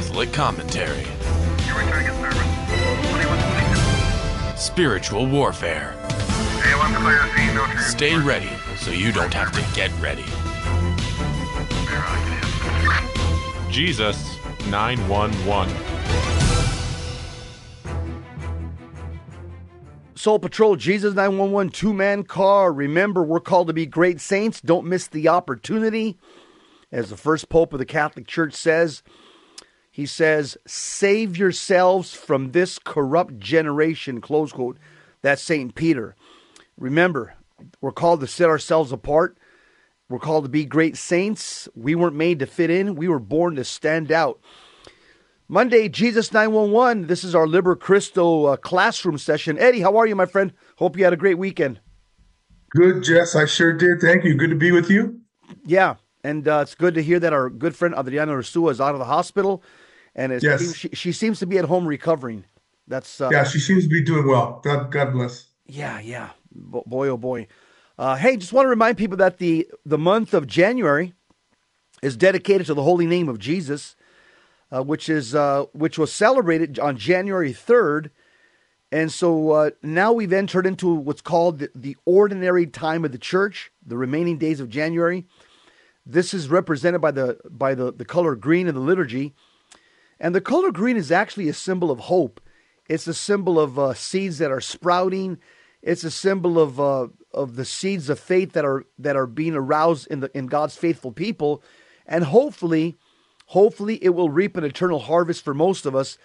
Catholic commentary. Spiritual warfare. Stay ready so you don't have to get ready. Jesus 911. Soul Patrol, Jesus 911, two man car. Remember, we're called to be great saints. Don't miss the opportunity. As the first Pope of the Catholic Church says, he says, Save yourselves from this corrupt generation, close quote. That's St. Peter. Remember, we're called to set ourselves apart. We're called to be great saints. We weren't made to fit in, we were born to stand out. Monday, Jesus 911. This is our Liber Christo uh, classroom session. Eddie, how are you, my friend? Hope you had a great weekend. Good, Jess. I sure did. Thank you. Good to be with you. Yeah, and uh, it's good to hear that our good friend Adriana Ursua is out of the hospital, and yes. she, she seems to be at home recovering. That's uh, yeah. She seems to be doing well. God, God bless. Yeah, yeah. boy, oh boy. Uh, hey, just want to remind people that the the month of January is dedicated to the holy name of Jesus uh, which is uh, which was celebrated on January third, and so uh, now we've entered into what's called the, the, ordinary time of the church, the remaining days of January. This is represented by the by the, the color green in the liturgy, and the color green is actually a symbol of hope. It's a symbol of uh, seeds that are sprouting. It's a symbol of uh, of the seeds of faith that are that are being aroused in the in God's faithful people, and hopefully Hopefully, it will reap an eternal harvest for most of us,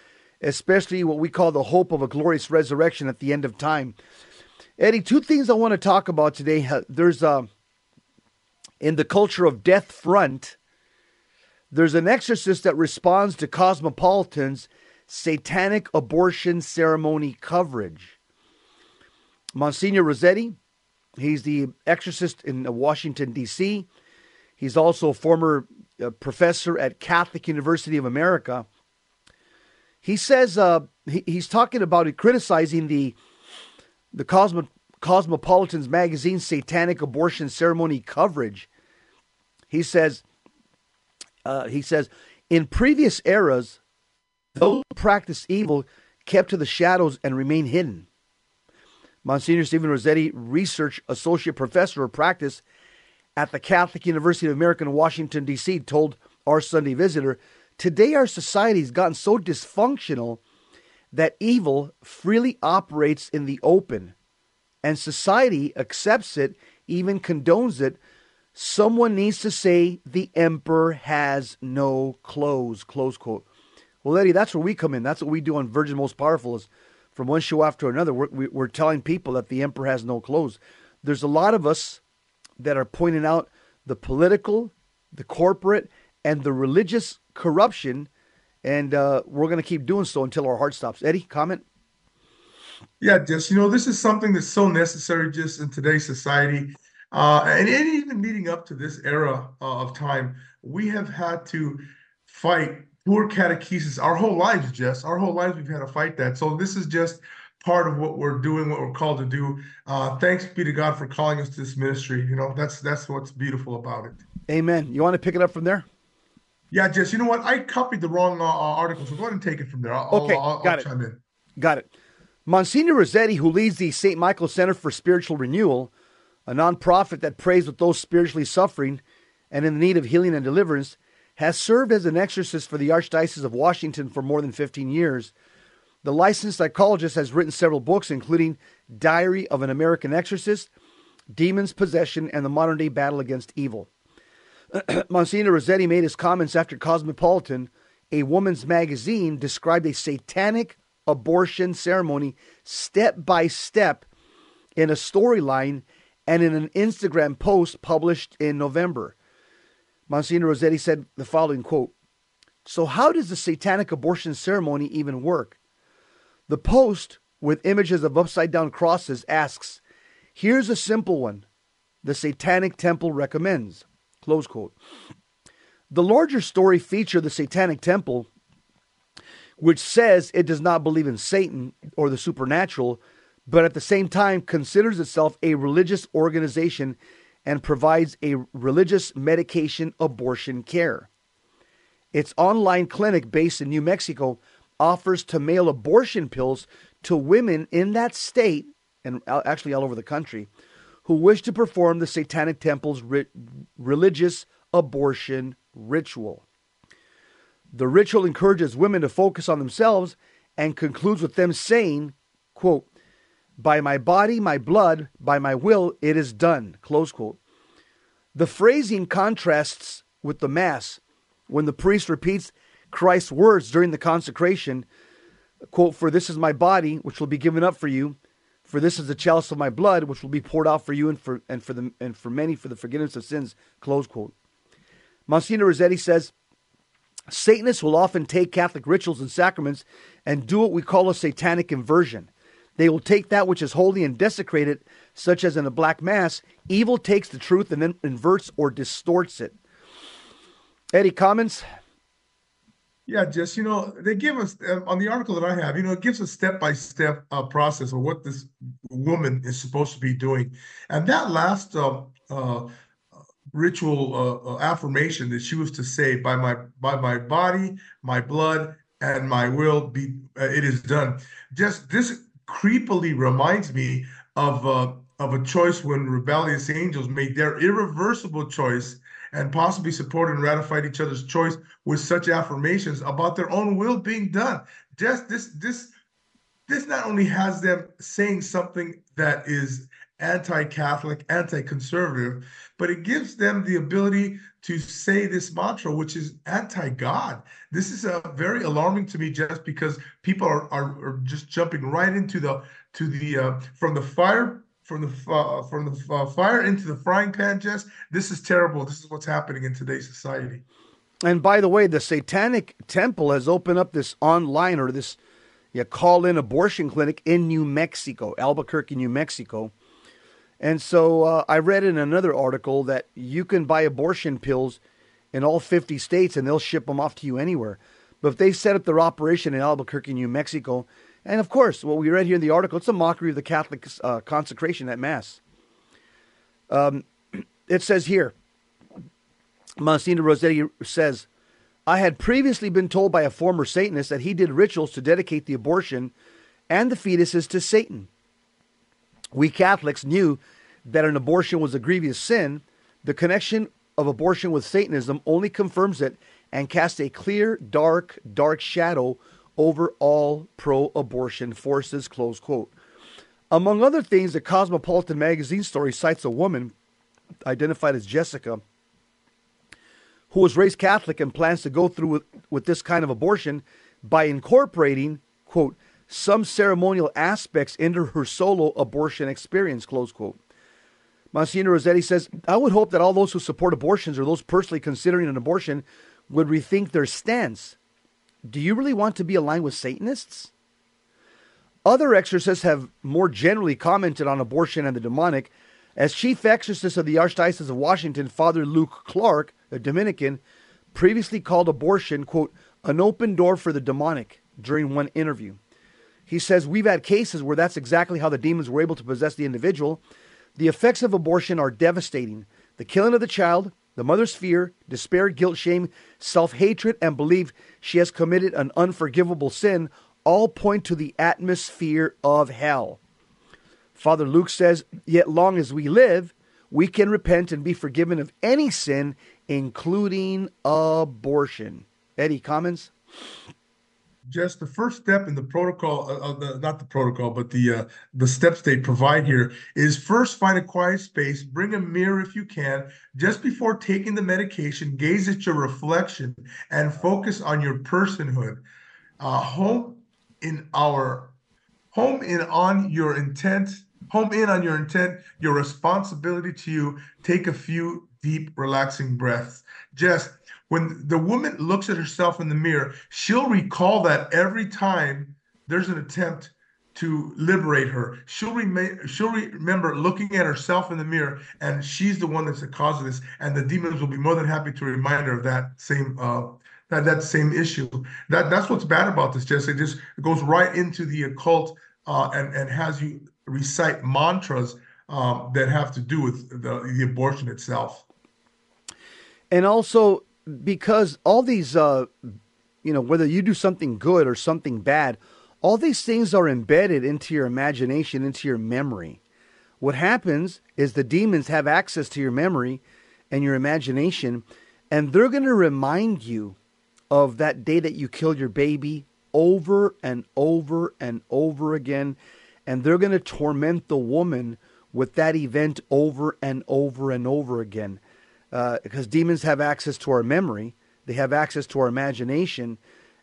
especially what we call the hope of a glorious resurrection at the end of time. Eddie, two things I want to talk about today. There's uh, in the culture of death front, there's an exorcist that responds to Cosmopolitan's satanic abortion ceremony coverage. Monsignor Rossetti, he's the exorcist in Washington, D.C. He's also a former a professor at Catholic University of America. He says uh, he, he's talking about it, criticizing the the Cosmo, Cosmopolitan's magazine satanic abortion ceremony coverage. He says uh, he says in previous eras, those who practice evil kept to the shadows and remain hidden. Monsignor Stephen Rossetti, research associate professor of practice at the Catholic University of America in Washington, D.C., told our Sunday visitor Today, our society has gotten so dysfunctional that evil freely operates in the open, and society accepts it, even condones it. Someone needs to say the emperor has no clothes. Close quote. Well, Eddie, that's where we come in. That's what we do on Virgin Most Powerful. Is from one show after another, we're, we're telling people that the emperor has no clothes. There's a lot of us that are pointing out the political, the corporate, and the religious corruption. And uh, we're going to keep doing so until our heart stops. Eddie, comment? Yeah, just, you know, this is something that's so necessary just in today's society. Uh, and even leading up to this era uh, of time, we have had to fight poor catechesis our whole lives, Jess. Our whole lives we've had to fight that. So this is just part of what we're doing, what we're called to do. Uh, thanks be to God for calling us to this ministry. You know, that's that's what's beautiful about it. Amen. You want to pick it up from there? Yeah, Jess. You know what? I copied the wrong uh, article, so go ahead and take it from there. I'll, okay, I'll, got I'll it. Got it. Monsignor Rossetti, who leads the St. Michael Center for Spiritual Renewal, a nonprofit that prays with those spiritually suffering and in need of healing and deliverance, has served as an exorcist for the Archdiocese of Washington for more than 15 years the licensed psychologist has written several books, including Diary of an American Exorcist, Demons, Possession, and the Modern Day Battle Against Evil. Monsignor Rossetti made his comments after Cosmopolitan, a woman's magazine, described a satanic abortion ceremony step by step in a storyline and in an Instagram post published in November. Monsignor Rossetti said the following quote So, how does the satanic abortion ceremony even work? The post, with images of upside down crosses, asks, Here's a simple one the Satanic Temple recommends. Close quote. The larger story feature the Satanic Temple, which says it does not believe in Satan or the supernatural, but at the same time considers itself a religious organization and provides a religious medication abortion care. its online clinic based in New Mexico offers to mail abortion pills to women in that state and actually all over the country who wish to perform the Satanic Temple's ri- religious abortion ritual. The ritual encourages women to focus on themselves and concludes with them saying, quote, by my body, my blood, by my will, it is done, close quote. The phrasing contrasts with the Mass when the priest repeats Christ's words during the consecration, quote, For this is my body, which will be given up for you. For this is the chalice of my blood, which will be poured out for you and for and for the and for many for the forgiveness of sins. Close quote. Monsignor Rossetti says, Satanists will often take Catholic rituals and sacraments and do what we call a satanic inversion. They will take that which is holy and desecrate it, such as in a black mass. Evil takes the truth and then inverts or distorts it. Eddie, comments? Yeah, just you know, they give us uh, on the article that I have. You know, it gives a step by step process of what this woman is supposed to be doing, and that last uh, uh, ritual uh, uh, affirmation that she was to say, "By my by my body, my blood, and my will, be uh, it is done." Just this creepily reminds me of of a choice when rebellious angels made their irreversible choice and possibly supported and ratified each other's choice with such affirmations about their own will being done. Just this, this, this not only has them saying something that is anti-Catholic, anti-conservative, but it gives them the ability to say this mantra, which is anti-God. This is a very alarming to me, just because people are, are, are just jumping right into the to the uh, from the fire from the uh, from the uh, fire into the frying pan. Jess, this is terrible. This is what's happening in today's society. And by the way, the Satanic Temple has opened up this online or this yeah, call-in abortion clinic in New Mexico, Albuquerque, New Mexico. And so uh, I read in another article that you can buy abortion pills in all 50 states and they'll ship them off to you anywhere. But if they set up their operation in Albuquerque, New Mexico, and of course, what we read here in the article, it's a mockery of the Catholic uh, consecration at Mass. Um, it says here, Monsignor Rossetti says, I had previously been told by a former Satanist that he did rituals to dedicate the abortion and the fetuses to Satan. We Catholics knew that an abortion was a grievous sin. The connection of abortion with Satanism only confirms it and casts a clear, dark, dark shadow over all pro abortion forces, close quote. Among other things, the Cosmopolitan magazine story cites a woman identified as Jessica who was raised Catholic and plans to go through with, with this kind of abortion by incorporating, quote, some ceremonial aspects into her solo abortion experience, close quote. Monsignor Rossetti says, I would hope that all those who support abortions or those personally considering an abortion would rethink their stance do you really want to be aligned with Satanists? Other exorcists have more generally commented on abortion and the demonic. As chief exorcist of the Archdiocese of Washington, Father Luke Clark, a Dominican, previously called abortion, quote, an open door for the demonic during one interview. He says, We've had cases where that's exactly how the demons were able to possess the individual. The effects of abortion are devastating. The killing of the child, the mother's fear, despair, guilt, shame, self hatred, and belief she has committed an unforgivable sin all point to the atmosphere of hell. Father Luke says, Yet long as we live, we can repent and be forgiven of any sin, including abortion. Eddie, comments? Just the first step in the protocol, uh, the, not the protocol but the uh, the steps they provide here is first find a quiet space bring a mirror if you can just before taking the medication gaze at your reflection and focus on your personhood. Uh, home in our home in on your intent home in on your intent your responsibility to you take a few deep relaxing breaths just when the woman looks at herself in the mirror, she'll recall that every time there's an attempt to liberate her. She'll she'll remember looking at herself in the mirror and she's the one that's the cause of this and the demons will be more than happy to remind her of that same uh that that same issue. That that's what's bad about this, Jesse. It just goes right into the occult uh and and has you recite mantras um that have to do with the, the abortion itself. And also because all these, uh, you know, whether you do something good or something bad, all these things are embedded into your imagination, into your memory. What happens is the demons have access to your memory and your imagination, and they're going to remind you of that day that you killed your baby over and over and over again. And they're going to torment the woman with that event over and over and over again. Uh, because demons have access to our memory, they have access to our imagination,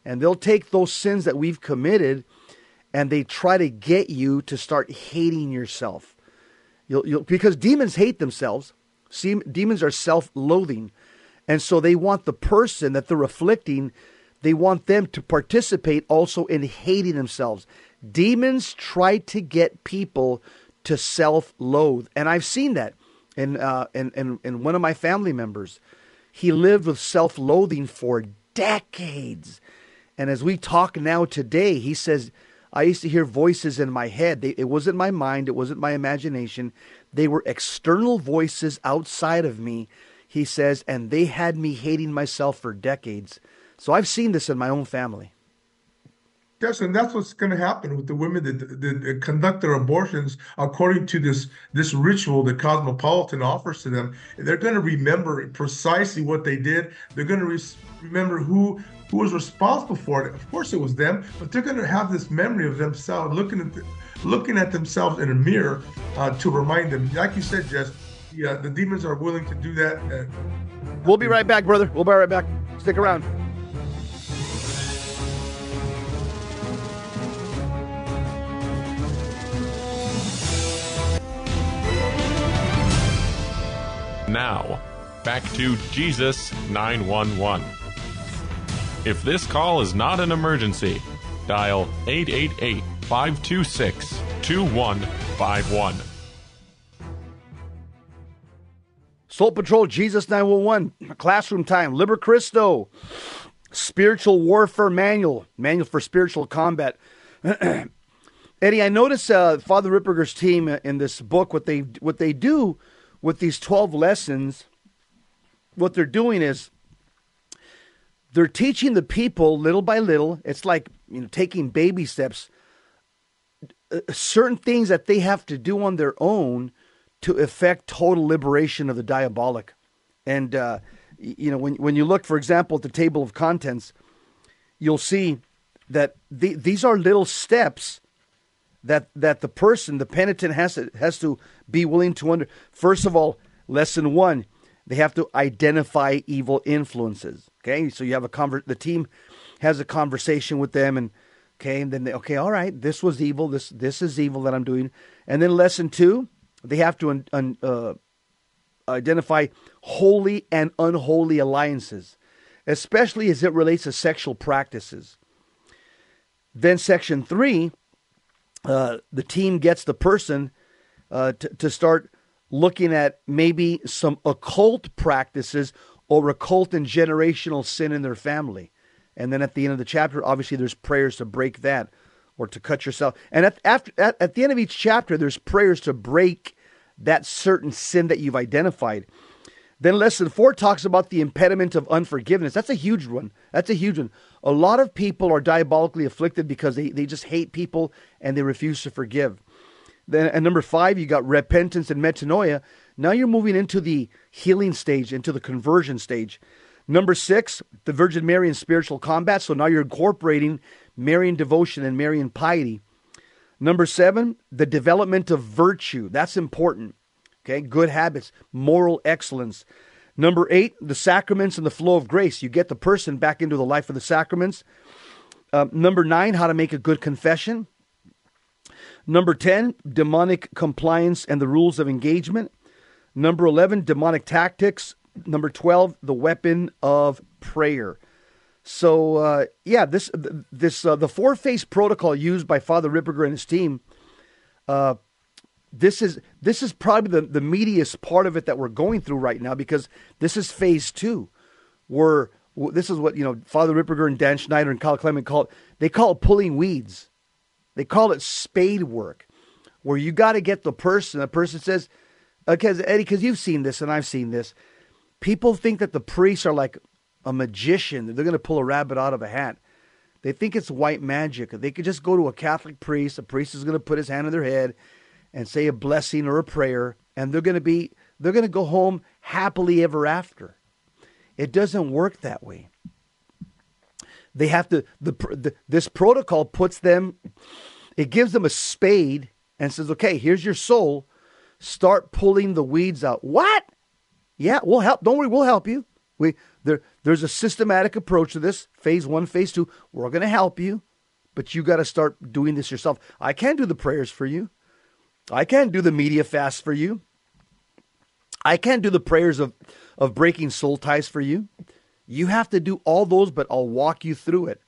and they'll take those sins that we've committed and they try to get you to start hating yourself. You'll, you'll, because demons hate themselves. See, demons are self loathing. And so they want the person that they're afflicting, they want them to participate also in hating themselves. Demons try to get people to self loathe. And I've seen that in, uh, and and in one of my family members. He lived with self loathing for decades. And as we talk now today, he says, I used to hear voices in my head. They, it wasn't my mind, it wasn't my imagination. They were external voices outside of me, he says, and they had me hating myself for decades. So I've seen this in my own family. Yes, and that's what's going to happen with the women that, that, conduct their abortions according to this this ritual that Cosmopolitan offers to them. They're going to remember precisely what they did. They're going to re- remember who who was responsible for it. Of course, it was them, but they're going to have this memory of themselves looking at the, looking at themselves in a mirror uh, to remind them. Like you said, Jess, the demons are willing to do that. Uh, we'll be right back, brother. We'll be right back. Stick around. Now, back to Jesus 911. If this call is not an emergency, dial 888 526 2151. Soul Patrol, Jesus 911, Classroom Time, Liber Christo, Spiritual Warfare Manual, Manual for Spiritual Combat. Eddie, I notice uh, Father Ripperger's team in this book, what they what they do with these 12 lessons, what they're doing is they're teaching the people little by little. It's like you know taking baby steps. Uh, certain things that they have to do on their own to effect total liberation of the diabolic. And uh, you know when when you look, for example, at the table of contents, you'll see that the, these are little steps that that the person, the penitent, has to has to be willing to under. First of all, lesson one, they have to identify evil influences. Okay, so you have a convert. The team has a conversation with them, and okay, and then they, okay, all right, this was evil. This this is evil that I'm doing. And then lesson two, they have to un, un, uh, identify holy and unholy alliances, especially as it relates to sexual practices. Then section three uh, the team gets the person uh, to, to start looking at maybe some occult practices or occult and generational sin in their family. And then at the end of the chapter, obviously, there's prayers to break that or to cut yourself. And at, after, at, at the end of each chapter, there's prayers to break that certain sin that you've identified. Then lesson four talks about the impediment of unforgiveness. That's a huge one. That's a huge one. A lot of people are diabolically afflicted because they, they just hate people and they refuse to forgive. Then at number five, you got repentance and metanoia. Now you're moving into the healing stage, into the conversion stage. Number six, the Virgin Mary in spiritual combat. So now you're incorporating Marian devotion and Marian piety. Number seven, the development of virtue. That's important. Okay, good habits, moral excellence. Number eight, the sacraments and the flow of grace. You get the person back into the life of the sacraments. Uh, number nine, how to make a good confession. Number 10, demonic compliance and the rules of engagement. Number 11, demonic tactics. Number 12, the weapon of prayer. So, uh, yeah, this, this, uh, the four phase protocol used by Father Ripperger and his team uh, this is this is probably the, the meatiest part of it that we're going through right now because this is phase two. Where this is what you know Father Ripperger and Dan Schneider and Kyle Clement call it. They call it pulling weeds. They call it spade work, where you got to get the person. The person says, "Because Eddie, because you've seen this and I've seen this." People think that the priests are like a magician. They're going to pull a rabbit out of a hat. They think it's white magic. They could just go to a Catholic priest. A priest is going to put his hand on their head and say a blessing or a prayer, and they're going to be they're going to go home happily ever after. It doesn't work that way. They have to the, the this protocol puts them it gives them a spade and says, "Okay, here's your soul. Start pulling the weeds out." What? Yeah, we'll help. Don't worry, we'll help you. We there there's a systematic approach to this. Phase 1, phase 2. We're going to help you, but you got to start doing this yourself. I can't do the prayers for you. I can't do the media fast for you. I can't do the prayers of of breaking soul ties for you. You have to do all those, but I'll walk you through it.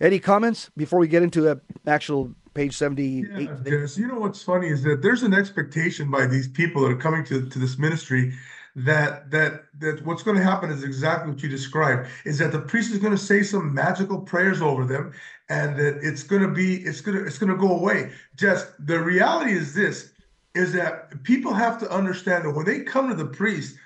Any comments before we get into the actual page 78? Yeah, Dennis, you know what's funny is that there's an expectation by these people that are coming to, to this ministry that that that what's going to happen is exactly what you described is that the priest is going to say some magical prayers over them and that it's going to be it's going to it's going to go away. Just the reality is this is that people have to understand that when they come to the priest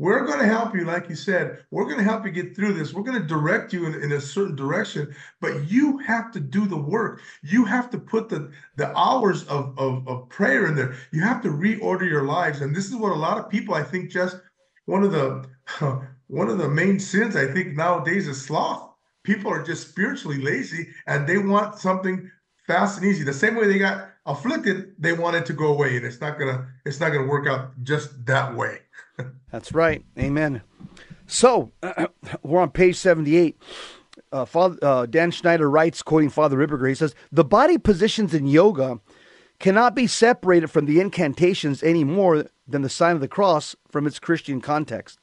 we're going to help you, like you said. We're going to help you get through this. We're going to direct you in, in, a certain direction, but you have to do the work. You have to put the, the hours of, of, of prayer in there. You have to reorder your lives. And this is what a lot of people, I think, just one of the one of the main sins I think nowadays is sloth. People are just spiritually lazy and they want something fast and easy. The same way they got afflicted, they want it to go away, and it's not gonna it's not gonna work out just that way. That's right. Amen. So we're on page 78. Uh, Father, uh, Dan Schneider writes, quoting Father Ripperger, he says, The body positions in yoga cannot be separated from the incantations any more than the sign of the cross from its Christian context.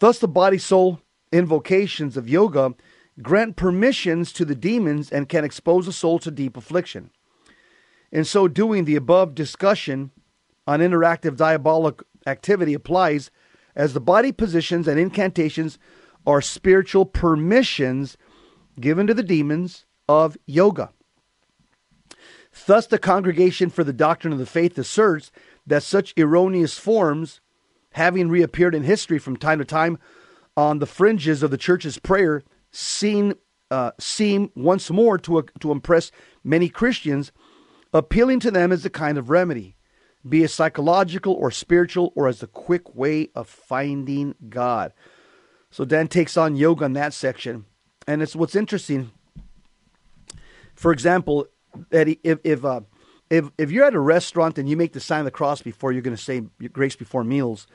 Thus, the body soul invocations of yoga grant permissions to the demons and can expose the soul to deep affliction. In so doing, the above discussion on interactive diabolic activity applies as the body positions and incantations are spiritual permissions given to the demons of yoga. Thus, the Congregation for the Doctrine of the Faith asserts that such erroneous forms, having reappeared in history from time to time on the fringes of the church's prayer, seem, uh, seem once more to, uh, to impress many Christians, appealing to them as a kind of remedy be it psychological or spiritual or as a quick way of finding God. So Dan takes on yoga in that section. And it's what's interesting. For example, Eddie, if if uh, if if you're at a restaurant and you make the sign of the cross before you're going to say grace before meals,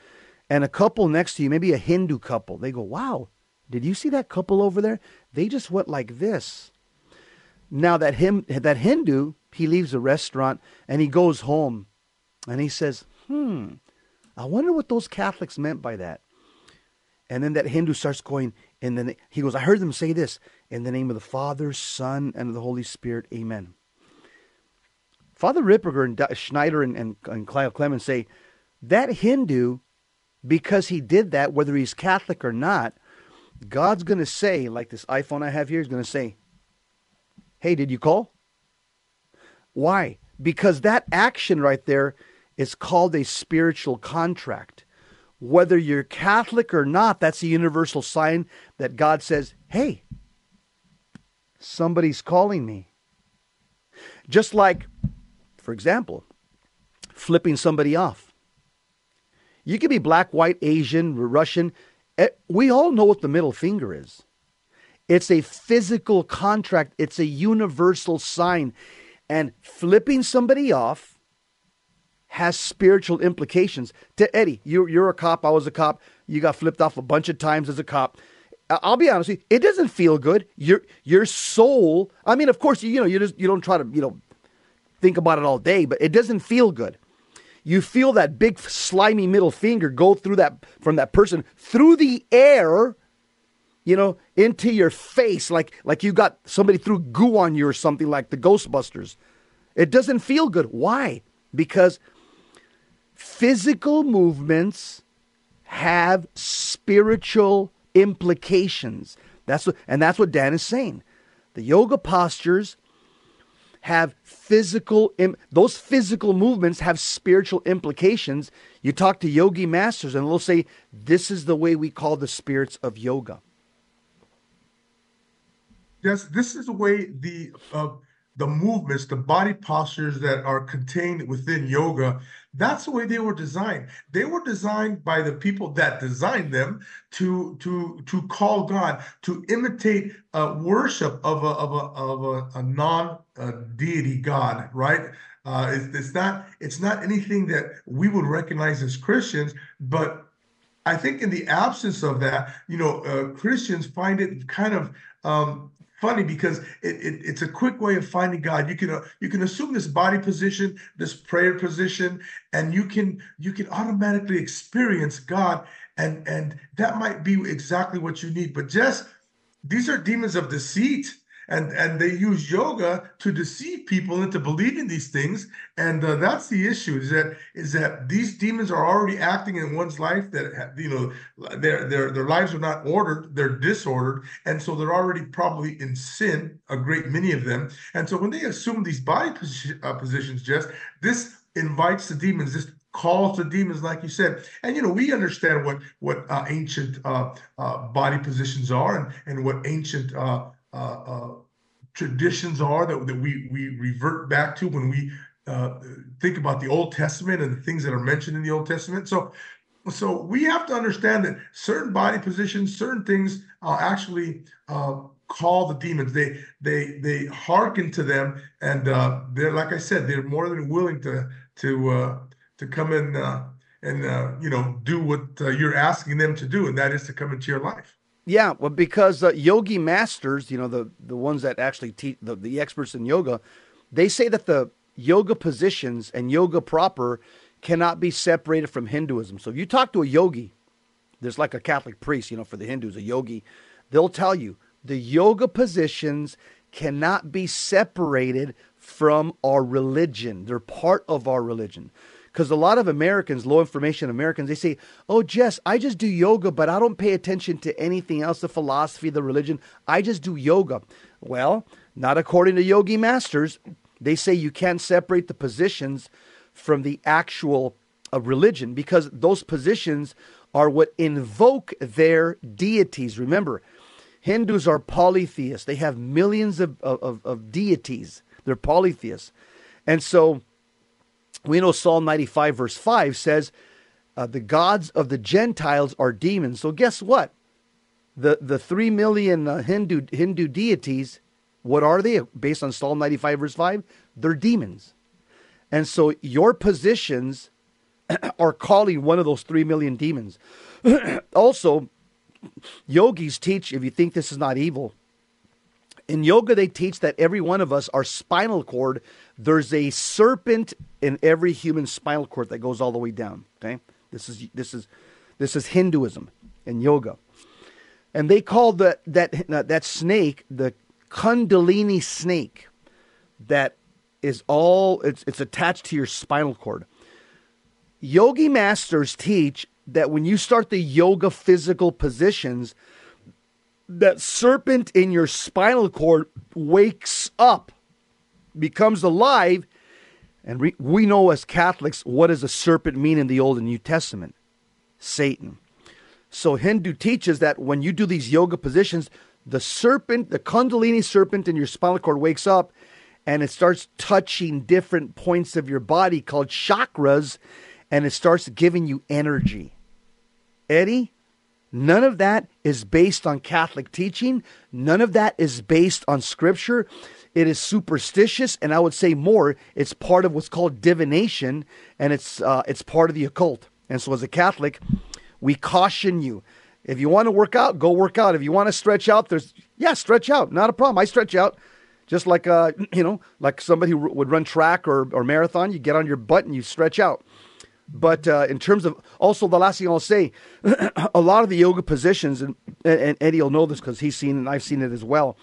and a couple next to you, maybe a Hindu couple, they go, "Wow, did you see that couple over there? They just went like this." Now that him that Hindu, he leaves the restaurant and he goes home and he says, hmm, I wonder what those Catholics meant by that. And then that Hindu starts going, and then he goes, I heard them say this in the name of the Father, Son, and of the Holy Spirit. Amen. Father Ripperger and Schneider and, and, and Kyle Clement say that Hindu, because he did that, whether he's Catholic or not, God's going to say, like this iPhone I have here, is going to say, Hey, did you call? Why? Because that action right there it's called a spiritual contract. Whether you're Catholic or not, that's a universal sign that God says, hey, somebody's calling me. Just like, for example, flipping somebody off. You can be black, white, Asian, Russian. Eh, we all know what the middle finger is. It's a physical contract, it's a universal sign. And flipping somebody off has spiritual implications. To Eddie, you're, you're a cop. I was a cop. You got flipped off a bunch of times as a cop. I'll be honest with you, it doesn't feel good. Your your soul. I mean, of course, you, you know you just you don't try to you know think about it all day, but it doesn't feel good. You feel that big slimy middle finger go through that from that person through the air, you know, into your face, like like you got somebody threw goo on you or something like the Ghostbusters. It doesn't feel good. Why? Because physical movements have spiritual implications. That's what, and that's what Dan is saying. The yoga postures have physical Im- those physical movements have spiritual implications. You talk to yogi masters and they'll say this is the way we call the spirits of yoga. Yes, this is the way the uh, the movements, the body postures that are contained within yoga, that's the way they were designed. They were designed by the people that designed them to to to call God, to imitate uh, worship of a of a of a, a non deity God, right? Uh, it's, it's not it's not anything that we would recognize as Christians, but I think in the absence of that, you know, uh, Christians find it kind of um, funny because it, it, it's a quick way of finding God. You can uh, you can assume this body position, this prayer position, and you can you can automatically experience God, and and that might be exactly what you need. But just these are demons of deceit and and they use yoga to deceive people into believing these things. And uh, that's the issue is that is that these demons are already acting in one's life that you know their their their lives are not ordered they're disordered. And so they're already probably in sin a great many of them. And so when they assume these body posi- uh, positions just this invites the demons this calls the demons like you said. And you know we understand what what uh, ancient uh, uh, body positions are and and what ancient uh, traditions are that, that we we revert back to when we uh, think about the Old Testament and the things that are mentioned in the Old Testament. So, so we have to understand that certain body positions, certain things, uh, actually uh, call the demons. They they they hearken to them, and uh, they're like I said, they're more than willing to to uh, to come in uh, and uh, you know do what uh, you're asking them to do, and that is to come into your life. Yeah, well, because uh, yogi masters, you know, the, the ones that actually teach, the, the experts in yoga, they say that the yoga positions and yoga proper cannot be separated from Hinduism. So if you talk to a yogi, there's like a Catholic priest, you know, for the Hindus, a yogi, they'll tell you the yoga positions cannot be separated from our religion. They're part of our religion. Because a lot of Americans, low information Americans, they say, Oh, Jess, I just do yoga, but I don't pay attention to anything else the philosophy, the religion. I just do yoga. Well, not according to yogi masters. They say you can't separate the positions from the actual uh, religion because those positions are what invoke their deities. Remember, Hindus are polytheists, they have millions of, of, of deities. They're polytheists. And so, we know Psalm 95, verse 5 says, uh, The gods of the Gentiles are demons. So, guess what? The, the 3 million uh, Hindu, Hindu deities, what are they based on Psalm 95, verse 5? They're demons. And so, your positions are calling one of those 3 million demons. also, yogis teach, if you think this is not evil, in yoga, they teach that every one of us, our spinal cord, there's a serpent in every human spinal cord that goes all the way down. Okay, this is this is this is Hinduism and yoga, and they call that that that snake the Kundalini snake, that is all it's it's attached to your spinal cord. Yogi masters teach that when you start the yoga physical positions, that serpent in your spinal cord wakes up, becomes alive. And we, we know as Catholics what does a serpent mean in the Old and New Testament? Satan. So Hindu teaches that when you do these yoga positions, the serpent, the Kundalini serpent in your spinal cord wakes up and it starts touching different points of your body called chakras and it starts giving you energy. Eddie, None of that is based on Catholic teaching. None of that is based on scripture. It is superstitious, and I would say more, it's part of what's called divination, and it's, uh, it's part of the occult. And so, as a Catholic, we caution you. If you want to work out, go work out. If you want to stretch out, there's, yeah, stretch out. Not a problem. I stretch out just like, uh, you know, like somebody who would run track or, or marathon. You get on your butt and you stretch out. But uh, in terms of also the last thing I'll say, a lot of the yoga positions, and, and Eddie will know this because he's seen and I've seen it as well.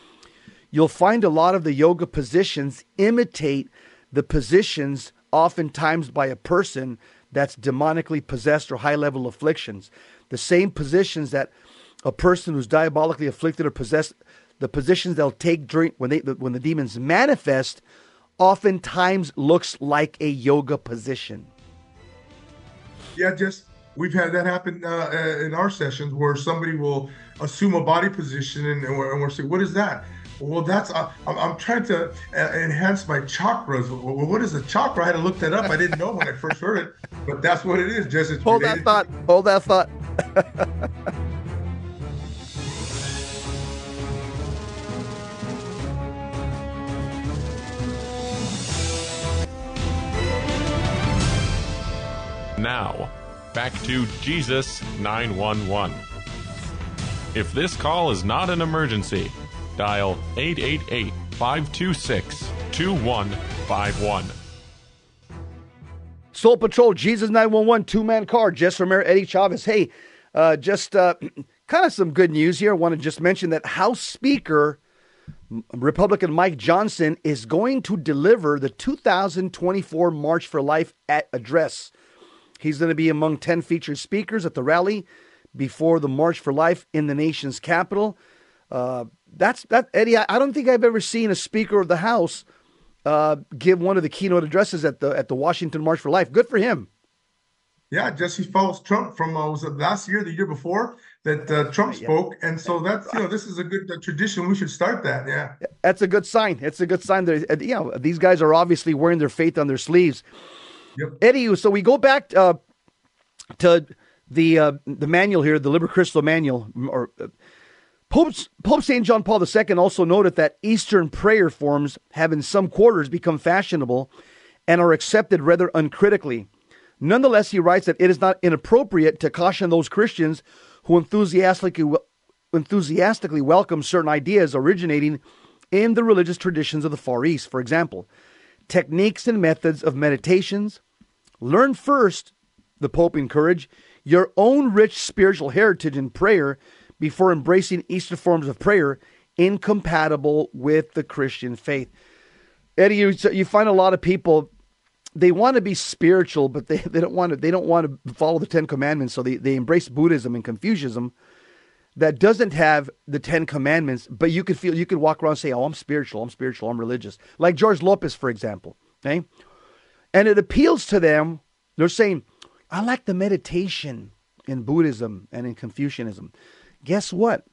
You'll find a lot of the yoga positions imitate the positions oftentimes by a person that's demonically possessed or high level afflictions. The same positions that a person who's diabolically afflicted or possessed, the positions they'll take during when they when the demons manifest oftentimes looks like a yoga position. Yeah, just we've had that happen uh, uh, in our sessions where somebody will assume a body position and, and we're, and we're saying, what is that? Well, that's uh, I'm, I'm, trying to uh, enhance my chakras. Well, what is a chakra? I had to look that up. I didn't know when I first heard it, but that's what it is. Just hold that thought. Hold that thought. Now, back to Jesus 911. If this call is not an emergency, dial 888 526 2151. Soul Patrol, Jesus 911, two man car, Jess Romero, Eddie Chavez. Hey, uh, just uh, kind of some good news here. I want to just mention that House Speaker Republican Mike Johnson is going to deliver the 2024 March for Life at address. He's going to be among 10 featured speakers at the rally before the March for Life in the nation's capital. Uh, that's that, Eddie. I, I, don't think I've ever seen a Speaker of the House uh, give one of the keynote addresses at the at the Washington March for Life. Good for him. Yeah, Jesse follows Trump from uh, was it last year, the year before that uh, Trump spoke, yeah. and so that's you know this is a good uh, tradition. We should start that. Yeah, that's a good sign. It's a good sign that you know these guys are obviously wearing their faith on their sleeves. Yep. Eddie, so we go back uh, to the uh, the manual here, the Liber Christo manual, or uh, Pope Pope Saint John Paul II also noted that Eastern prayer forms have in some quarters become fashionable and are accepted rather uncritically. Nonetheless, he writes that it is not inappropriate to caution those Christians who enthusiastically enthusiastically welcome certain ideas originating in the religious traditions of the Far East. For example, techniques and methods of meditations. Learn first, the Pope encouraged, your own rich spiritual heritage in prayer before embracing Eastern forms of prayer incompatible with the Christian faith. Eddie, you, you find a lot of people they want to be spiritual, but they, they don't want to they don't want to follow the Ten Commandments, so they, they embrace Buddhism and Confucianism that doesn't have the Ten Commandments, but you could feel you could walk around and say, "Oh, I'm spiritual, I'm spiritual, I'm religious." Like George Lopez, for example. Okay, and it appeals to them. They're saying, "I like the meditation in Buddhism and in Confucianism." Guess what?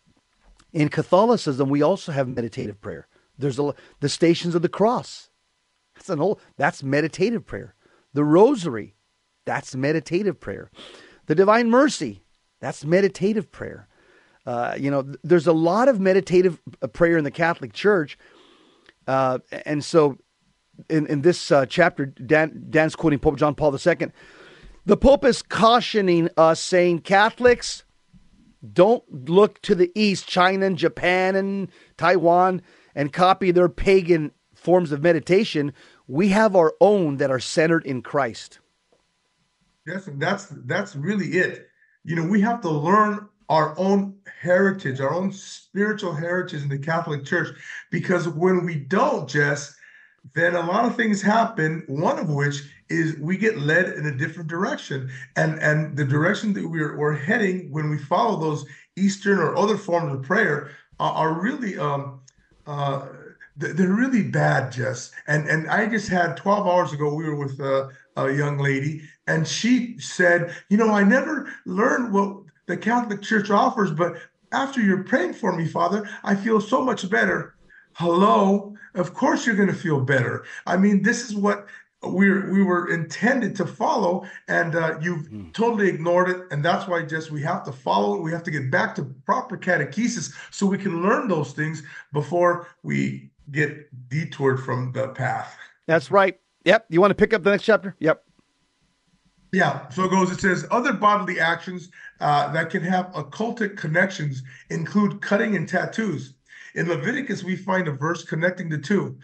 In Catholicism, we also have meditative prayer. There's a, the Stations of the Cross. That's an old. That's meditative prayer. The Rosary. That's meditative prayer. The Divine Mercy. That's meditative prayer. Uh, you know, there's a lot of meditative uh, prayer in the Catholic Church. Uh, and so in, in this uh, chapter, Dan, Dan's quoting Pope John Paul II. The Pope is cautioning us, saying, Catholics, don't look to the East, China and Japan and Taiwan, and copy their pagan forms of meditation. We have our own that are centered in Christ. Yes, that's that's really it. You know, we have to learn our own heritage, our own spiritual heritage in the Catholic Church. Because when we don't, Jess, then a lot of things happen. One of which is we get led in a different direction, and and the direction that we're we're heading when we follow those Eastern or other forms of prayer are, are really um uh they're really bad, Jess. And and I just had 12 hours ago. We were with a, a young lady, and she said, "You know, I never learned what the Catholic Church offers, but after you're praying for me, Father, I feel so much better. Hello, of course you're going to feel better. I mean, this is what we we were intended to follow, and uh, you've mm. totally ignored it, and that's why just we have to follow it. We have to get back to proper catechesis so we can learn those things before we get detoured from the path. That's right. Yep. You want to pick up the next chapter? Yep. Yeah, so it goes. It says other bodily actions uh, that can have occultic connections include cutting and tattoos. In Leviticus, we find a verse connecting the two.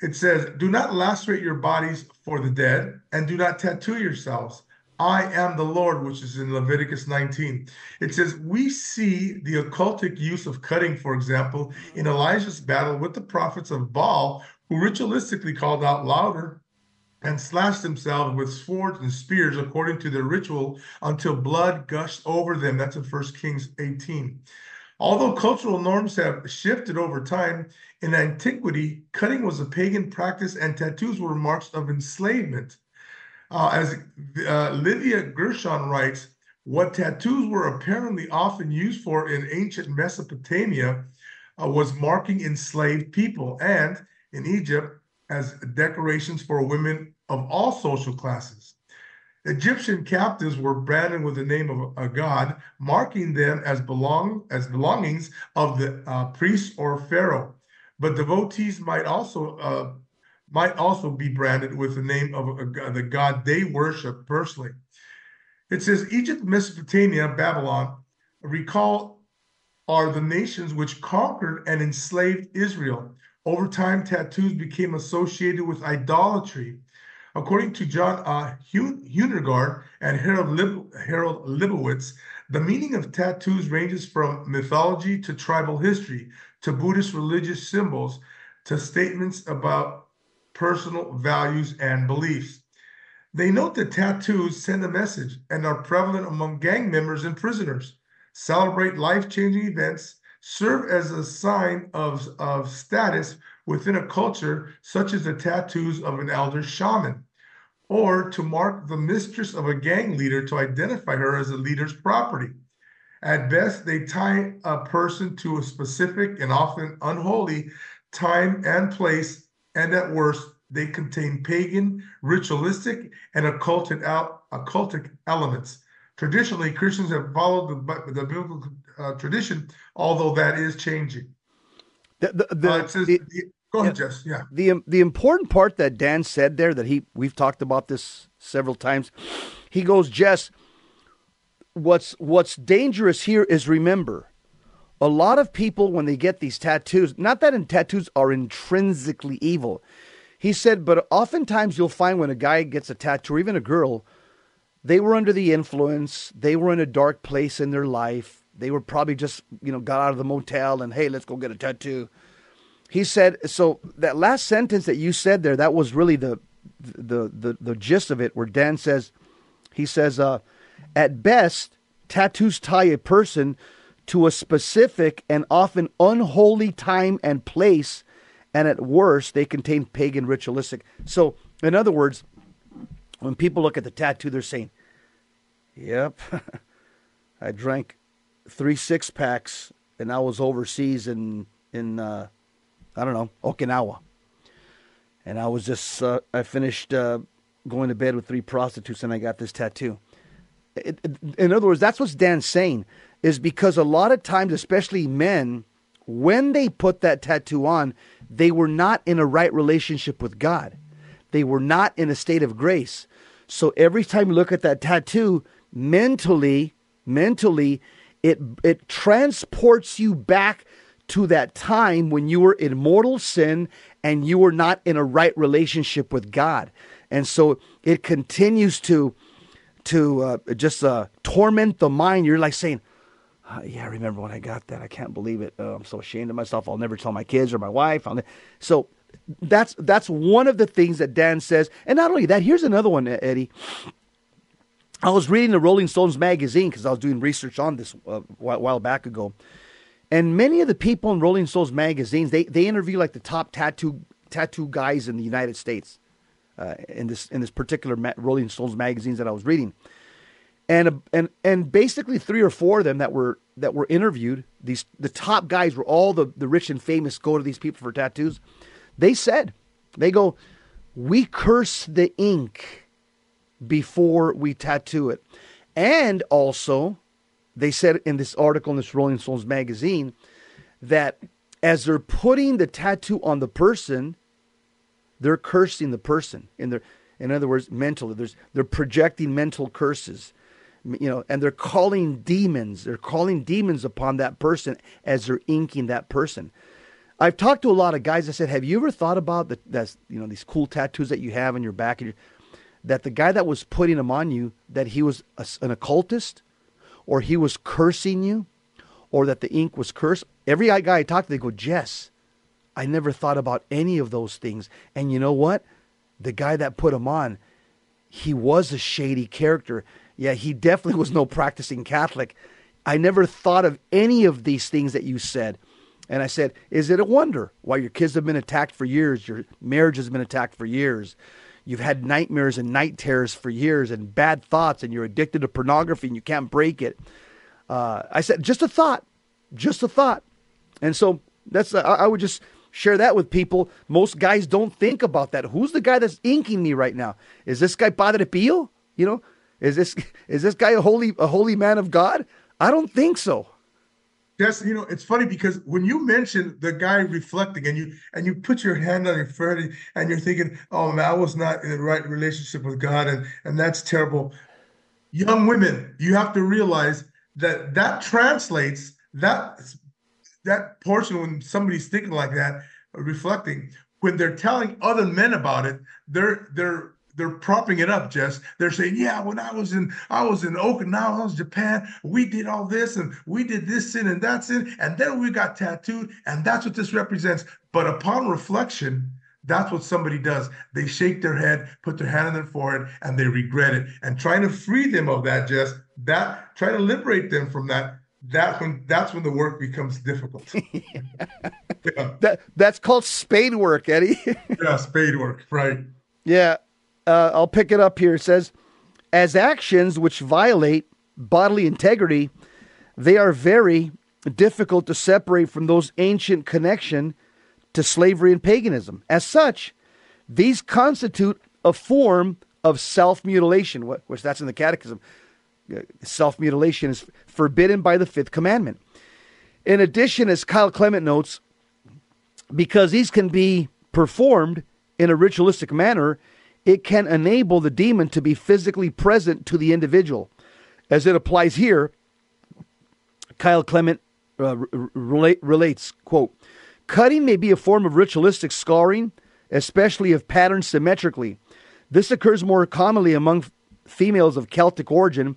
It says, Do not lacerate your bodies for the dead, and do not tattoo yourselves. I am the Lord, which is in Leviticus 19. It says, We see the occultic use of cutting, for example, in Elijah's battle with the prophets of Baal, who ritualistically called out louder and slashed themselves with swords and spears according to their ritual until blood gushed over them. That's in 1 Kings 18. Although cultural norms have shifted over time, in antiquity, cutting was a pagan practice and tattoos were marks of enslavement. Uh, as uh, Livia Gershon writes, what tattoos were apparently often used for in ancient Mesopotamia uh, was marking enslaved people, and in Egypt, as decorations for women of all social classes. Egyptian captives were branded with the name of a god, marking them as belong as belongings of the uh, priest or pharaoh. But devotees might also uh, might also be branded with the name of a, the god they worship personally. It says Egypt, Mesopotamia, Babylon, recall are the nations which conquered and enslaved Israel. Over time, tattoos became associated with idolatry. According to John uh, Hunergard and Harold, Lib- Harold Leibowitz, the meaning of tattoos ranges from mythology to tribal history to Buddhist religious symbols to statements about personal values and beliefs. They note that tattoos send a message and are prevalent among gang members and prisoners, celebrate life changing events, serve as a sign of, of status within a culture, such as the tattoos of an elder shaman, or to mark the mistress of a gang leader to identify her as a leader's property. At best, they tie a person to a specific and often unholy time and place, and at worst, they contain pagan, ritualistic, and occultic, occultic elements. Traditionally, Christians have followed the, the biblical uh, tradition, although that is changing. The, the, the, uh, the go ahead, yeah, Jess. Yeah. The the important part that Dan said there that he we've talked about this several times. He goes, Jess. What's what's dangerous here is remember, a lot of people when they get these tattoos, not that in tattoos are intrinsically evil. He said, but oftentimes you'll find when a guy gets a tattoo, or even a girl, they were under the influence. They were in a dark place in their life. They were probably just, you know, got out of the motel and, hey, let's go get a tattoo. He said, so that last sentence that you said there, that was really the, the, the, the gist of it, where Dan says, he says, uh, at best, tattoos tie a person to a specific and often unholy time and place and at worst, they contain pagan ritualistic. So, in other words, when people look at the tattoo, they're saying, Yep, I drank three six packs and I was overseas in, in uh, I don't know, Okinawa. And I was just, uh, I finished uh, going to bed with three prostitutes and I got this tattoo. It, it, in other words, that's what Dan's saying, is because a lot of times, especially men, when they put that tattoo on, they were not in a right relationship with God. They were not in a state of grace. So every time you look at that tattoo, mentally, mentally, it it transports you back to that time when you were in mortal sin and you were not in a right relationship with God. And so it continues to to uh, just uh, torment the mind. You're like saying, uh, yeah, I remember when I got that. I can't believe it. Uh, I'm so ashamed of myself. I'll never tell my kids or my wife. So that's that's one of the things that Dan says. And not only that, here's another one, Eddie. I was reading the Rolling Stones magazine because I was doing research on this uh, a while back ago, and many of the people in Rolling Stones magazines they they interview like the top tattoo tattoo guys in the United States. Uh, in this in this particular Rolling Stones magazines that I was reading, and and and basically three or four of them that were that were interviewed these the top guys were all the the rich and famous go to these people for tattoos they said they go we curse the ink before we tattoo it and also they said in this article in this rolling stones magazine that as they're putting the tattoo on the person they're cursing the person in their in other words mentally there's they're projecting mental curses you know, and they're calling demons. They're calling demons upon that person as they're inking that person. I've talked to a lot of guys. I said, "Have you ever thought about the, that's you know these cool tattoos that you have on your back, and that the guy that was putting them on you, that he was a, an occultist, or he was cursing you, or that the ink was cursed?" Every guy I talked to, they go, "Jess, I never thought about any of those things." And you know what? The guy that put them on, he was a shady character yeah, he definitely was no practicing Catholic. I never thought of any of these things that you said. And I said, Is it a wonder why your kids have been attacked for years? Your marriage has been attacked for years. You've had nightmares and night terrors for years and bad thoughts, and you're addicted to pornography and you can't break it. Uh, I said, Just a thought, just a thought. And so that's, uh, I would just share that with people. Most guys don't think about that. Who's the guy that's inking me right now? Is this guy Padre Pio? You know, is this is this guy a holy a holy man of God? I don't think so. Yes, you know, it's funny because when you mention the guy reflecting and you and you put your hand on your forehead and you're thinking, oh man, I was not in the right relationship with God and and that's terrible. Young women, you have to realize that that translates that that portion when somebody's thinking like that, reflecting, when they're telling other men about it, they're they're they're propping it up, Jess. They're saying, "Yeah, when I was in I was in Okinawa, I was Japan, we did all this and we did this sin and that sin, and then we got tattooed, and that's what this represents." But upon reflection, that's what somebody does. They shake their head, put their hand on their forehead, and they regret it. And trying to free them of that, Jess, that try to liberate them from that. That when that's when the work becomes difficult. yeah. That that's called spade work, Eddie. yeah, spade work, right? Yeah, uh, I'll pick it up here. It says, as actions which violate bodily integrity, they are very difficult to separate from those ancient connection to slavery and paganism. As such, these constitute a form of self mutilation, which that's in the Catechism. Uh, self mutilation is forbidden by the fifth commandment. In addition, as Kyle Clement notes, because these can be performed in a ritualistic manner, it can enable the demon to be physically present to the individual. As it applies here, Kyle Clement uh, relate, relates, quote, cutting may be a form of ritualistic scarring, especially if patterned symmetrically. This occurs more commonly among females of Celtic origin,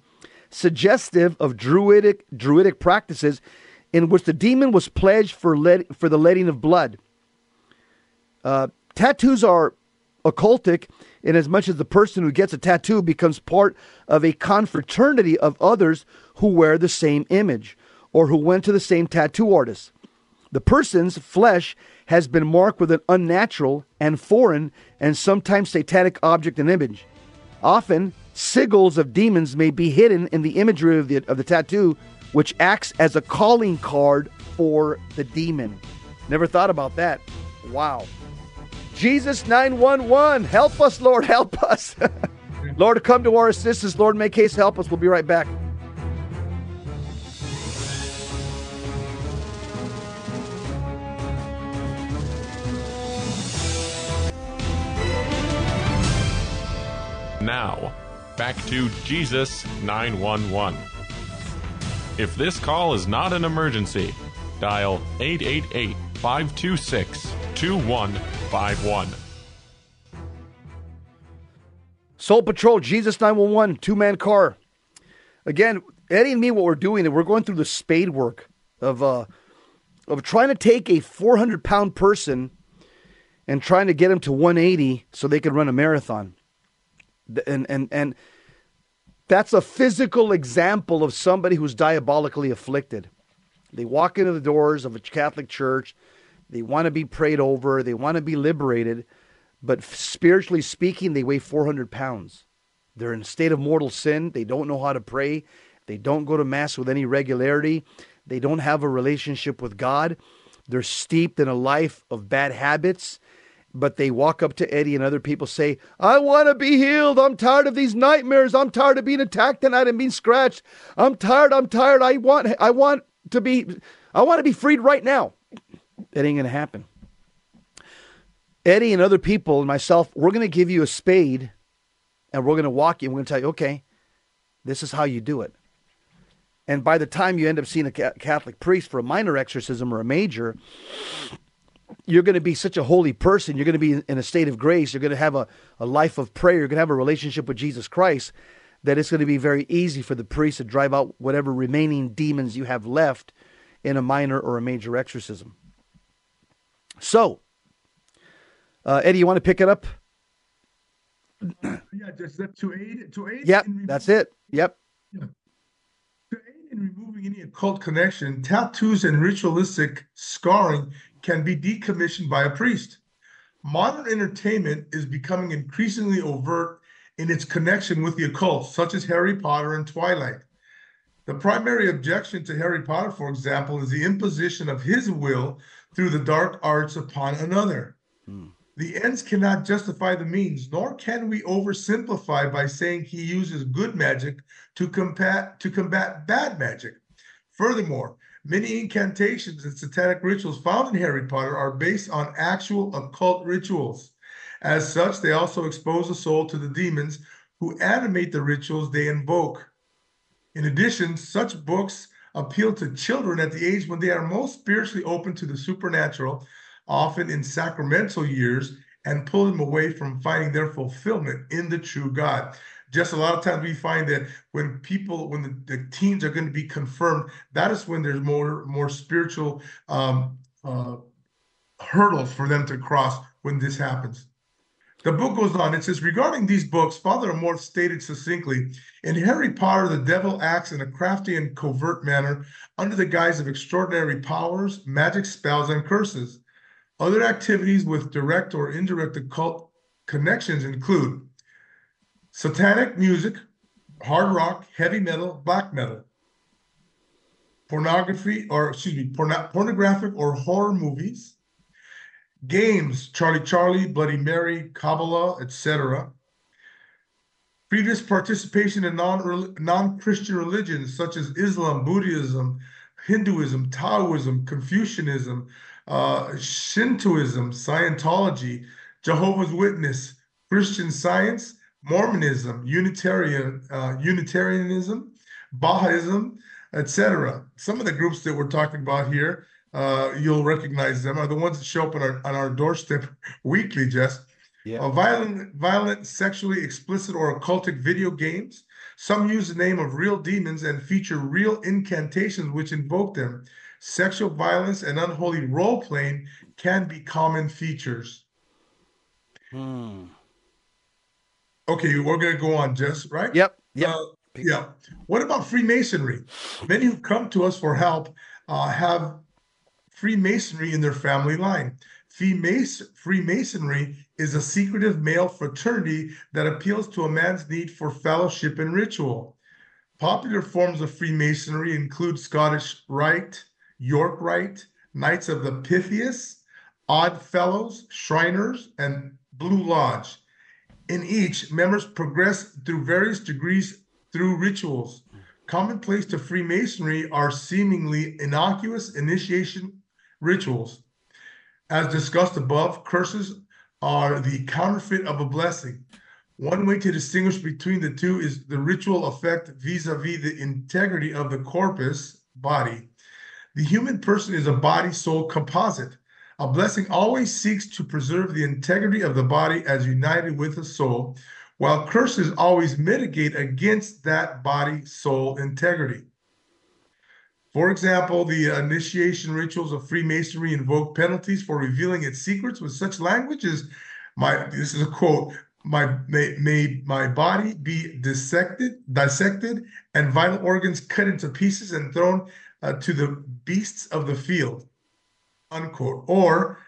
suggestive of druidic druidic practices in which the demon was pledged for let, for the letting of blood. Uh, tattoos are occultic in as much as the person who gets a tattoo becomes part of a confraternity of others who wear the same image or who went to the same tattoo artist. The person's flesh has been marked with an unnatural and foreign and sometimes satanic object and image. Often, sigils of demons may be hidden in the imagery of the, of the tattoo, which acts as a calling card for the demon. Never thought about that. Wow. Jesus 911, help us, Lord, help us. Lord, come to our assistance. Lord, make haste, help us. We'll be right back. Now, back to Jesus 911. If this call is not an emergency, dial 888 526 2151. Soul Patrol, Jesus 911, two man car. Again, Eddie and me, what we're doing, is we're going through the spade work of uh, of trying to take a 400 pound person and trying to get him to 180 so they can run a marathon. And and and that's a physical example of somebody who's diabolically afflicted. They walk into the doors of a Catholic church. They want to be prayed over. They want to be liberated. But spiritually speaking, they weigh 400 pounds. They're in a state of mortal sin. They don't know how to pray. They don't go to Mass with any regularity. They don't have a relationship with God. They're steeped in a life of bad habits. But they walk up to Eddie and other people say, I want to be healed. I'm tired of these nightmares. I'm tired of being attacked tonight and being scratched. I'm tired. I'm tired. I want I want to be I want to be freed right now. That ain't gonna happen. Eddie and other people and myself, we're gonna give you a spade and we're gonna walk you and we're gonna tell you, okay, this is how you do it. And by the time you end up seeing a Catholic priest for a minor exorcism or a major, you're going to be such a holy person. You're going to be in a state of grace. You're going to have a, a life of prayer. You're going to have a relationship with Jesus Christ that it's going to be very easy for the priest to drive out whatever remaining demons you have left in a minor or a major exorcism. So, uh, Eddie, you want to pick it up? yeah, just that to aid to aid. Yep, that's it. Yep. Yeah. To aid in removing any occult connection, tattoos and ritualistic scarring can be decommissioned by a priest. Modern entertainment is becoming increasingly overt in its connection with the occult, such as Harry Potter and Twilight. The primary objection to Harry Potter, for example, is the imposition of his will through the dark arts upon another. Hmm. The ends cannot justify the means, nor can we oversimplify by saying he uses good magic to combat to combat bad magic. Furthermore, many incantations and satanic rituals found in Harry Potter are based on actual occult rituals. As such, they also expose the soul to the demons who animate the rituals they invoke. In addition, such books appeal to children at the age when they are most spiritually open to the supernatural, often in sacramental years, and pull them away from finding their fulfillment in the true God. Just a lot of times we find that when people, when the, the teens are going to be confirmed, that is when there's more more spiritual um, uh, hurdles for them to cross when this happens. The book goes on. It says, regarding these books, Father Amorth stated succinctly In Harry Potter, the devil acts in a crafty and covert manner under the guise of extraordinary powers, magic spells, and curses. Other activities with direct or indirect occult connections include satanic music, hard rock, heavy metal, black metal, pornography, or excuse me, porn- pornographic or horror movies, games, Charlie Charlie, Bloody Mary, Kabbalah, etc. Previous participation in non non Christian religions such as Islam, Buddhism, Hinduism, Taoism, Confucianism, uh, Shintoism, Scientology, Jehovah's Witness, Christian Science, Mormonism, Unitarian uh, Unitarianism, Bahaism, etc. Some of the groups that we're talking about here, uh, you'll recognize them, are the ones that show up on our on our doorstep weekly. Jess, yeah. Uh, violent, violent, sexually explicit or occultic video games. Some use the name of real demons and feature real incantations which invoke them sexual violence and unholy role playing can be common features. Hmm. Okay, we're going to go on, Jess, right? Yep. Yep. Uh, yeah. What about Freemasonry? Many who come to us for help uh, have Freemasonry in their family line. Freemasonry is a secretive male fraternity that appeals to a man's need for fellowship and ritual. Popular forms of Freemasonry include Scottish Rite, York Rite, Knights of the Pythias, Odd Fellows, Shriners, and Blue Lodge. In each, members progress through various degrees through rituals. Commonplace to Freemasonry are seemingly innocuous initiation rituals. As discussed above, curses are the counterfeit of a blessing. One way to distinguish between the two is the ritual effect vis a vis the integrity of the corpus body. The human person is a body soul composite. A blessing always seeks to preserve the integrity of the body as united with the soul, while curses always mitigate against that body soul integrity. For example, the initiation rituals of Freemasonry invoke penalties for revealing its secrets with such language as my this is a quote my may, may my body be dissected dissected and vital organs cut into pieces and thrown uh, to the beasts of the field, unquote. Or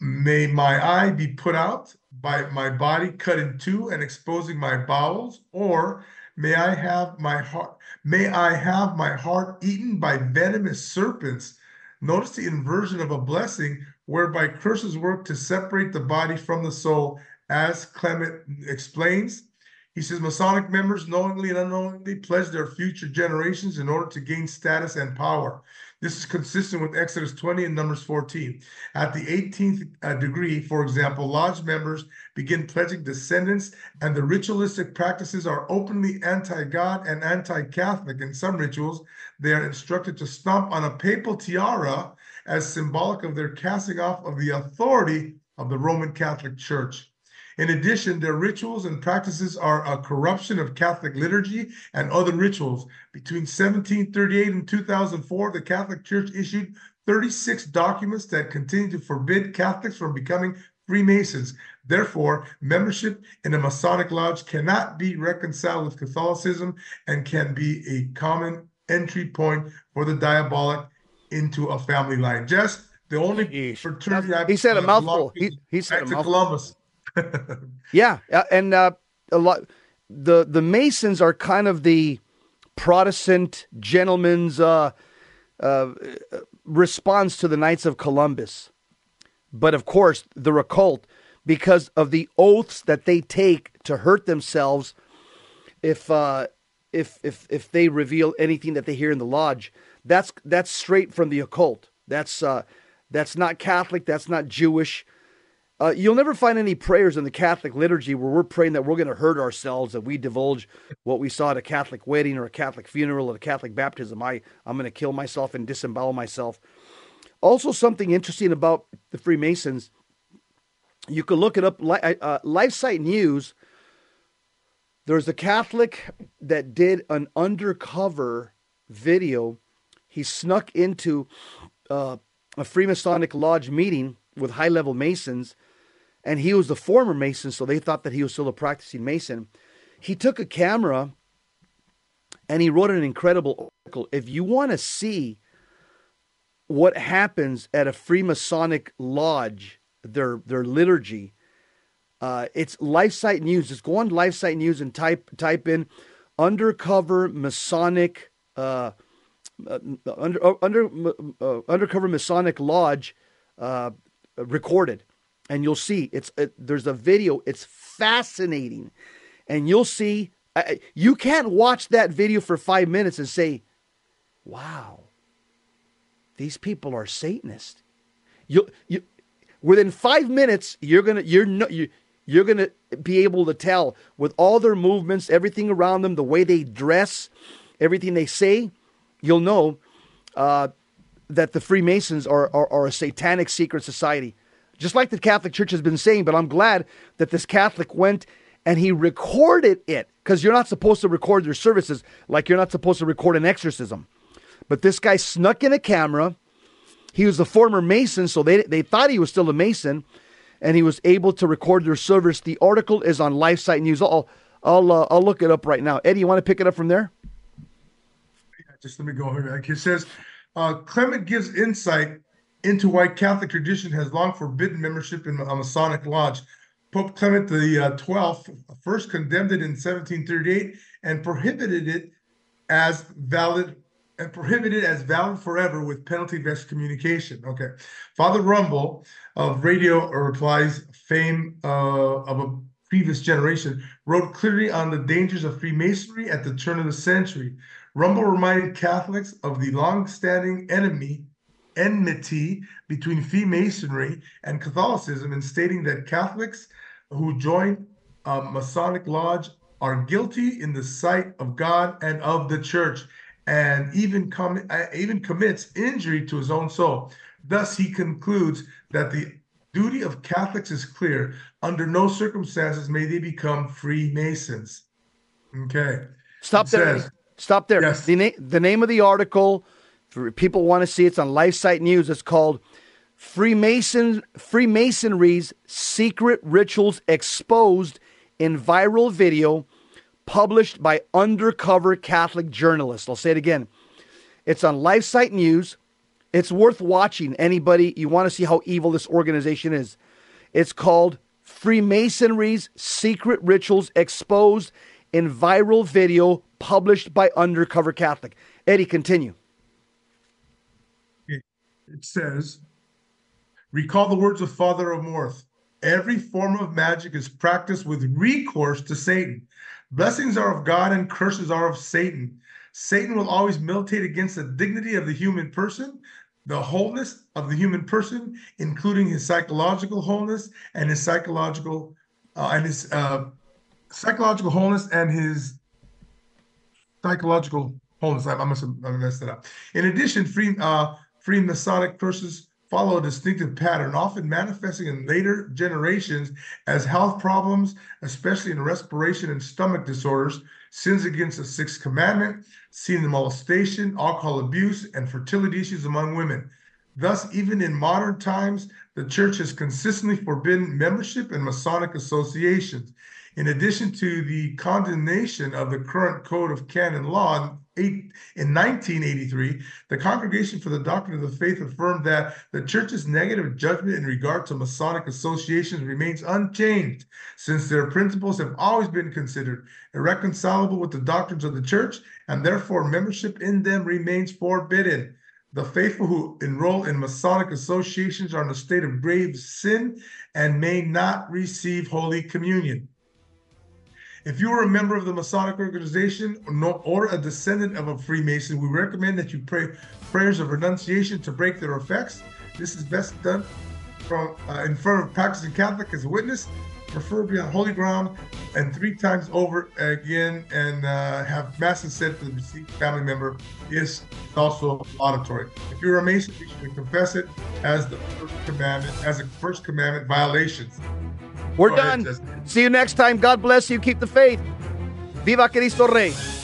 may my eye be put out by my body cut in two and exposing my bowels, or may I have my heart may I have my heart eaten by venomous serpents. Notice the inversion of a blessing whereby curses work to separate the body from the soul, as Clement explains. He says Masonic members knowingly and unknowingly pledge their future generations in order to gain status and power. This is consistent with Exodus 20 and Numbers 14. At the 18th uh, degree, for example, lodge members begin pledging descendants, and the ritualistic practices are openly anti God and anti Catholic. In some rituals, they are instructed to stomp on a papal tiara as symbolic of their casting off of the authority of the Roman Catholic Church. In addition, their rituals and practices are a corruption of Catholic liturgy and other rituals. Between 1738 and 2004, the Catholic Church issued 36 documents that continue to forbid Catholics from becoming Freemasons. Therefore, membership in a Masonic lodge cannot be reconciled with Catholicism and can be a common entry point for the diabolic into a family line. Just the only fraternity He said a mouthful. He, he said a mouthful. Columbus. Yeah, uh, and uh, a lot the the Masons are kind of the Protestant gentleman's uh, uh, response to the Knights of Columbus, but of course the occult because of the oaths that they take to hurt themselves if uh, if if if they reveal anything that they hear in the lodge. That's that's straight from the occult. That's uh, that's not Catholic. That's not Jewish. Uh, you'll never find any prayers in the Catholic liturgy where we're praying that we're going to hurt ourselves if we divulge what we saw at a Catholic wedding or a Catholic funeral or a Catholic baptism. I, I'm going to kill myself and disembowel myself. Also, something interesting about the Freemasons, you can look it up. Li- Uh, LifeSite News, there's a Catholic that did an undercover video. He snuck into uh, a Freemasonic Lodge meeting with high level Masons and he was the former Mason, so they thought that he was still a practicing Mason. He took a camera and he wrote an incredible article. If you want to see what happens at a Freemasonic lodge, their their liturgy, uh, it's LifeSite News. Just go on LifeSite News and type type in undercover Masonic uh, uh, under under uh, undercover Masonic lodge uh, recorded and you'll see it's it, there's a video it's fascinating. And you'll see uh, you can't watch that video for five minutes and say wow these people are satanists. You you within five minutes you're gonna you're no, you you're gonna be able to tell with all their movements everything around them the way they dress everything they say you'll know uh, that the freemasons are, are, are a satanic secret society just like the Catholic Church has been saying, but I'm glad that this Catholic went and he recorded it because you're not supposed to record your services like you're not supposed to record an exorcism. But this guy snuck in a camera. He was a former Mason, so they, they thought he was still a Mason, and he was able to record their service. The article is on LifeSite News. I'll, I'll, uh, I'll look it up right now. Eddie, you want to pick it up from there? Just let me go back. It says uh, Clement gives insight into why Catholic tradition has long forbidden membership in a Masonic lodge. Pope Clement the uh, Twelfth first condemned it in 1738 and prohibited it as valid and prohibited as valid forever with penalty of excommunication. Okay, Father Rumble of Radio Replies fame uh, of a previous generation wrote clearly on the dangers of Freemasonry at the turn of the century. Rumble reminded Catholics of the long-standing enemy enmity between Freemasonry and Catholicism in stating that Catholics who join a Masonic lodge are guilty in the sight of God and of the church, and even com- uh, even commits injury to his own soul. Thus, he concludes that the duty of Catholics is clear. Under no circumstances may they become Freemasons. Okay. Stop It there. says- Stop there. Yes. The, na- the name of the article, people want to see it's on LifeSite News. It's called Freemason Freemasonry's Secret Rituals Exposed in Viral Video, published by undercover Catholic journalists. I'll say it again. It's on LifeSite News. It's worth watching. Anybody you want to see how evil this organization is. It's called Freemasonry's Secret Rituals Exposed in Viral Video, published by Undercover Catholic. Eddie, continue. It says, recall the words of Father Amorth. Every form of magic is practiced with recourse to Satan. Blessings are of God and curses are of Satan. Satan will always militate against the dignity of the human person, the wholeness of the human person, including his psychological wholeness and his psychological uh, and his uh, psychological wholeness and his psychological wholeness. I, I must have I messed it up. In addition, free uh, free Masonic curses follow a distinctive pattern, often manifesting in later generations as health problems, especially in respiration and stomach disorders, sins against the sixth commandment, sin molestation, alcohol abuse, and fertility issues among women. Thus, even in modern times, the church has consistently forbidden membership in Masonic associations. In addition to the condemnation of the current code of canon law in 1983, the Congregation for the Doctrine of the Faith affirmed that the church's negative judgment in regard to Masonic associations remains unchanged, since their principles have always been considered irreconcilable with the doctrines of the church, and therefore membership in them remains forbidden. The faithful who enroll in Masonic associations are in a state of grave sin and may not receive Holy Communion. If you are a member of the Masonic organization or, a descendant of a Freemason, we recommend that you pray prayers of renunciation to break their effects. This is best done from uh, in front of practicing Catholic as a witness, preferably on holy ground, and three times over again, and uh, have masses said to the deceased family member is also auditory. If you're a Mason, you should confess it as the first commandment, as a first commandment violations. We're done. See you next time. God bless you. Keep the faith. Viva Cristo Rey.